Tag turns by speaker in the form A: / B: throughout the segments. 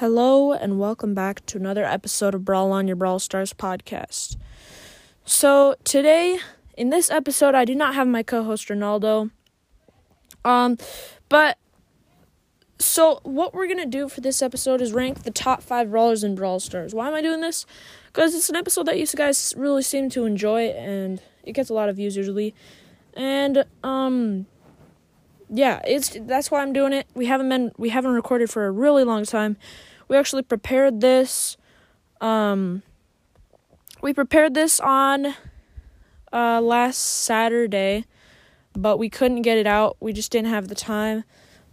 A: Hello, and welcome back to another episode of Brawl on Your Brawl Stars podcast. So, today, in this episode, I do not have my co host Ronaldo. Um, but, so what we're gonna do for this episode is rank the top five brawlers in Brawl Stars. Why am I doing this? Because it's an episode that you guys really seem to enjoy, and it gets a lot of views usually. And, um, yeah, it's that's why I'm doing it. We haven't been we haven't recorded for a really long time. We actually prepared this um we prepared this on uh last Saturday, but we couldn't get it out. We just didn't have the time.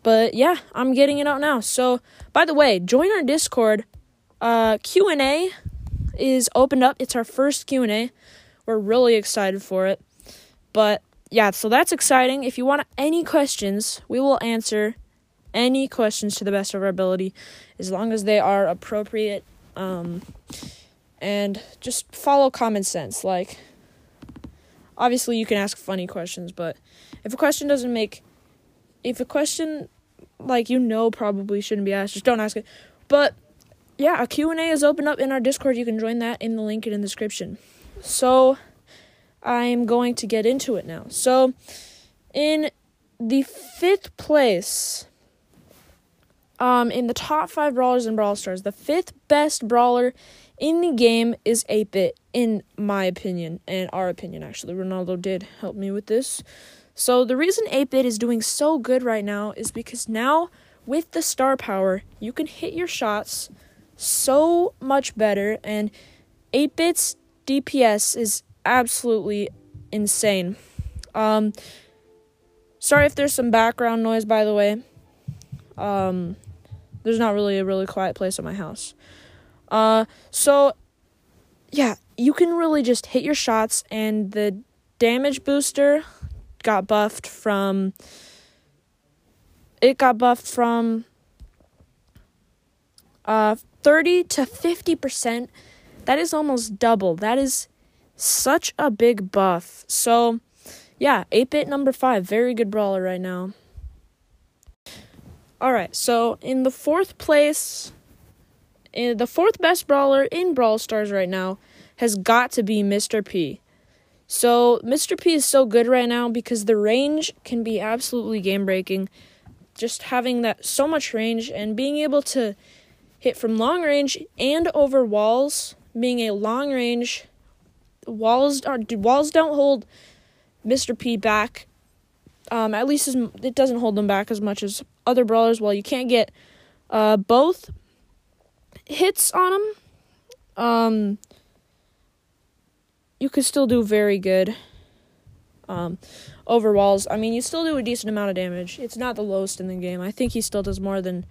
A: But yeah, I'm getting it out now. So, by the way, join our Discord. Uh Q&A is opened up. It's our first Q&A. We're really excited for it. But yeah, so that's exciting. If you want any questions, we will answer any questions to the best of our ability as long as they are appropriate um, and just follow common sense. Like, obviously, you can ask funny questions, but if a question doesn't make, if a question like you know probably shouldn't be asked, just don't ask it. But yeah, a Q&A is open up in our Discord. You can join that in the link in the description. So, I'm going to get into it now. So, in the fifth place, um, in the top five brawlers in Brawl Stars, the fifth best brawler in the game is 8 Bit, in my opinion, and our opinion, actually. Ronaldo did help me with this. So, the reason 8 Bit is doing so good right now is because now, with the star power, you can hit your shots so much better, and 8 Bit's DPS is absolutely insane. Um, sorry if there's some background noise, by the way. Um, there's not really a really quiet place at my house. Uh, so yeah, you can really just hit your shots, and the damage booster got buffed from. It got buffed from uh 30 to 50%. That is almost double. That is such a big buff. So, yeah, 8 bit number 5, very good brawler right now. Alright, so in the fourth place, in the fourth best brawler in Brawl Stars right now has got to be Mr. P. So, Mr. P is so good right now because the range can be absolutely game breaking. Just having that so much range and being able to hit from long range and over walls, being a long range walls are walls don't hold Mr. P back. Um, at least it doesn't hold them back as much as other brawlers. Well, you can't get uh, both hits on them. Um, you could still do very good um, over walls. I mean, you still do a decent amount of damage. It's not the lowest in the game. I think he still does more than,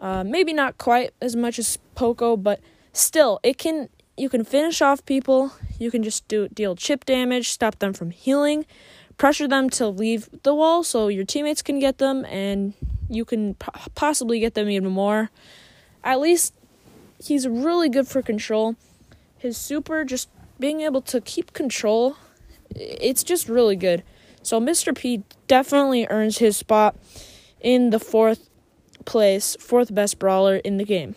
A: uh, maybe not quite as much as Poco, but still, it can you can finish off people. You can just do deal chip damage, stop them from healing, pressure them to leave the wall so your teammates can get them, and you can possibly get them even more. At least he's really good for control. His super, just being able to keep control, it's just really good. So Mr. P definitely earns his spot in the fourth place, fourth best brawler in the game.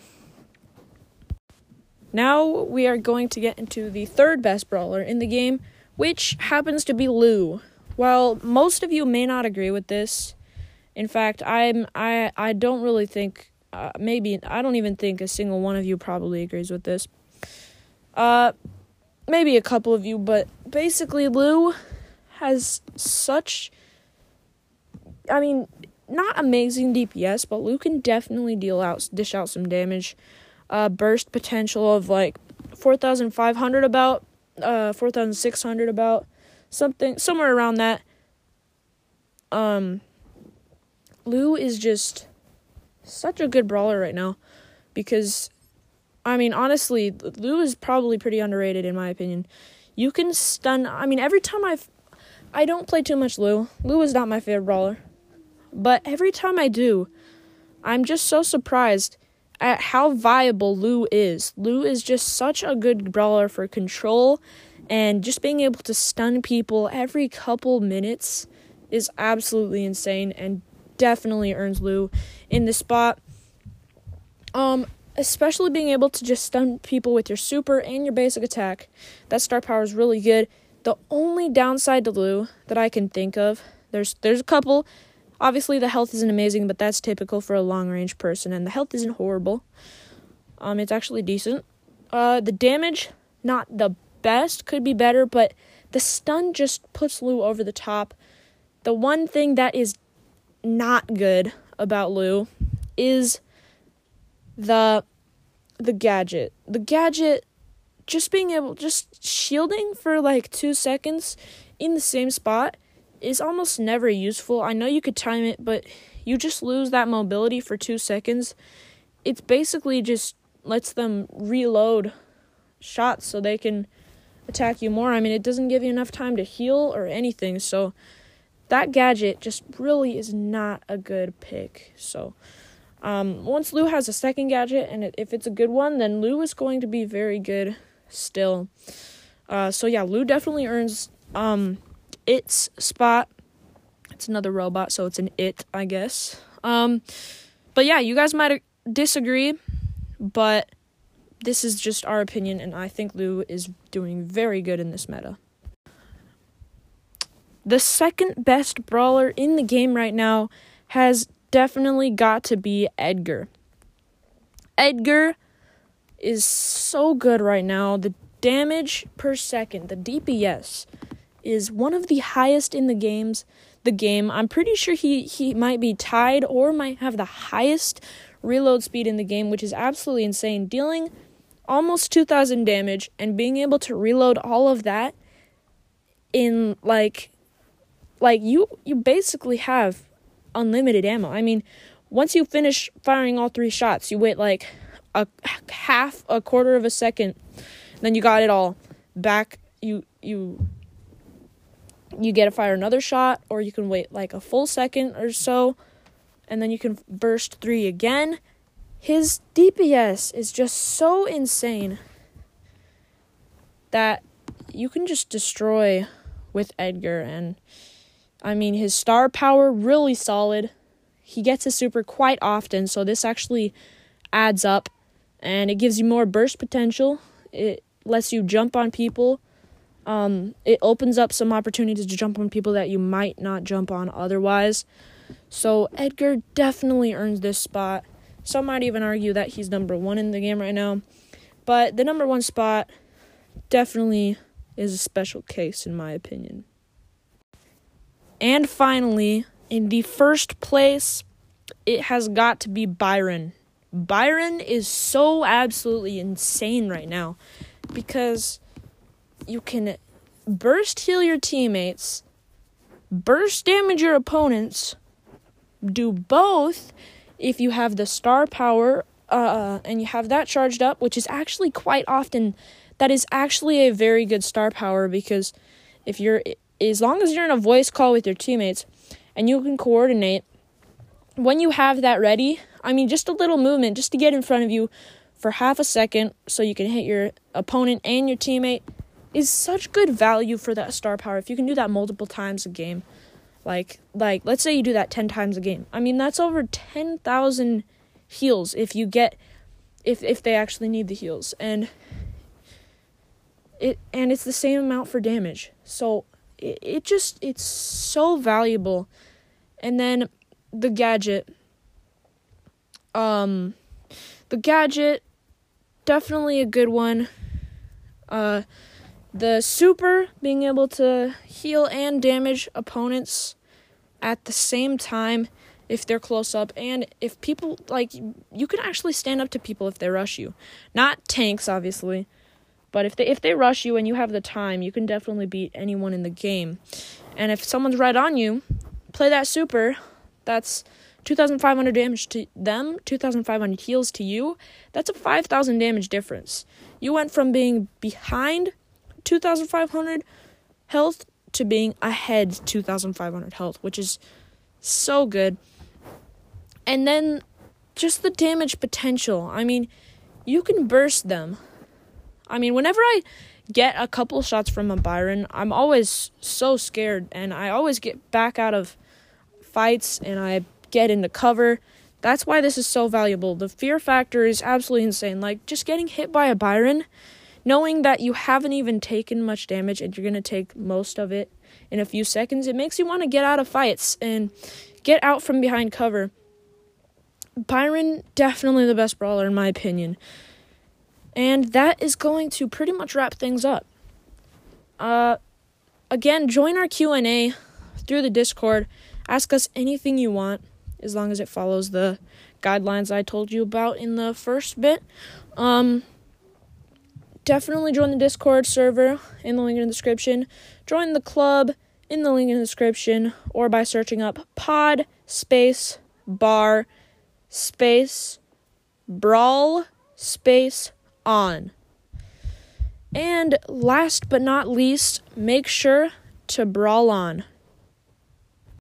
A: Now we are going to get into the third best brawler in the game, which happens to be Lou. While most of you may not agree with this, in fact, I'm I I don't really think uh, maybe I don't even think a single one of you probably agrees with this. Uh maybe a couple of you, but basically Lou has such I mean, not amazing DPS, but Lou can definitely deal out dish out some damage. Uh, burst potential of like 4,500 about, uh, 4,600 about, something, somewhere around that. Um, Lu is just such a good brawler right now because, I mean, honestly, Lou is probably pretty underrated in my opinion. You can stun, I mean, every time I've, I don't play too much Lou. Lou is not my favorite brawler. But every time I do, I'm just so surprised at how viable Lou is. Lou is just such a good brawler for control and just being able to stun people every couple minutes is absolutely insane and definitely earns Lou in the spot. Um, especially being able to just stun people with your super and your basic attack. That star power is really good. The only downside to Lou that I can think of, there's there's a couple. Obviously the health isn't amazing, but that's typical for a long range person and the health isn't horrible. Um it's actually decent. Uh the damage not the best, could be better, but the stun just puts Lou over the top. The one thing that is not good about Lou is the the gadget. The gadget just being able just shielding for like 2 seconds in the same spot is almost never useful. I know you could time it, but you just lose that mobility for 2 seconds. It's basically just lets them reload shots so they can attack you more. I mean, it doesn't give you enough time to heal or anything. So that gadget just really is not a good pick. So um, once Lou has a second gadget, and if it's a good one, then Lou is going to be very good still. Uh, so yeah, Lou definitely earns um, its spot. It's another robot, so it's an it, I guess. Um, but yeah, you guys might disagree, but this is just our opinion, and I think Lou is doing very good in this meta. The second best brawler in the game right now has definitely got to be Edgar. Edgar is so good right now. The damage per second, the DPS, is one of the highest in the games. The game. I'm pretty sure he he might be tied or might have the highest reload speed in the game, which is absolutely insane. Dealing almost 2000 damage and being able to reload all of that in like like you you basically have unlimited ammo. I mean, once you finish firing all three shots, you wait like a half a quarter of a second, then you got it all back. You you you get to fire another shot, or you can wait like a full second or so, and then you can burst three again. His DPS is just so insane that you can just destroy with Edgar and I mean, his star power really solid. He gets a super quite often, so this actually adds up and it gives you more burst potential. It lets you jump on people. Um, it opens up some opportunities to jump on people that you might not jump on otherwise. So Edgar definitely earns this spot. Some might even argue that he's number one in the game right now. But the number one spot definitely is a special case, in my opinion. And finally, in the first place, it has got to be Byron. Byron is so absolutely insane right now because you can burst heal your teammates, burst damage your opponents, do both if you have the star power uh, and you have that charged up, which is actually quite often that is actually a very good star power because if you're as long as you're in a voice call with your teammates and you can coordinate, when you have that ready, I mean, just a little movement just to get in front of you for half a second so you can hit your opponent and your teammate is such good value for that star power. If you can do that multiple times a game, like like let's say you do that 10 times a game. I mean, that's over 10,000 heals if you get if if they actually need the heals. And it and it's the same amount for damage. So it, it just it's so valuable. And then the gadget um the gadget definitely a good one. Uh the super being able to heal and damage opponents at the same time if they're close up and if people like you can actually stand up to people if they rush you. Not tanks obviously, but if they if they rush you and you have the time, you can definitely beat anyone in the game. And if someone's right on you, play that super. That's 2500 damage to them, 2500 heals to you. That's a 5000 damage difference. You went from being behind 2500 health to being ahead 2500 health, which is so good. And then just the damage potential. I mean, you can burst them I mean, whenever I get a couple shots from a Byron, I'm always so scared and I always get back out of fights and I get into cover That's why this is so valuable. The fear factor is absolutely insane. Like just getting hit by a Byron, knowing that you haven't even taken much damage and you're going to take most of it in a few seconds, it makes you want to get out of fights and get out from behind cover. Byron, definitely the best brawler in my opinion. And that is going to pretty much wrap things up. Uh, again, join our Q&A through the Discord. Ask us anything you want as long as it follows the guidelines I told you about in the first bit. Um, definitely join the Discord server in the link in the description. Join the club in the link in the description or by searching up pod space bar space brawl space on. And last but not least, make sure to brawl on.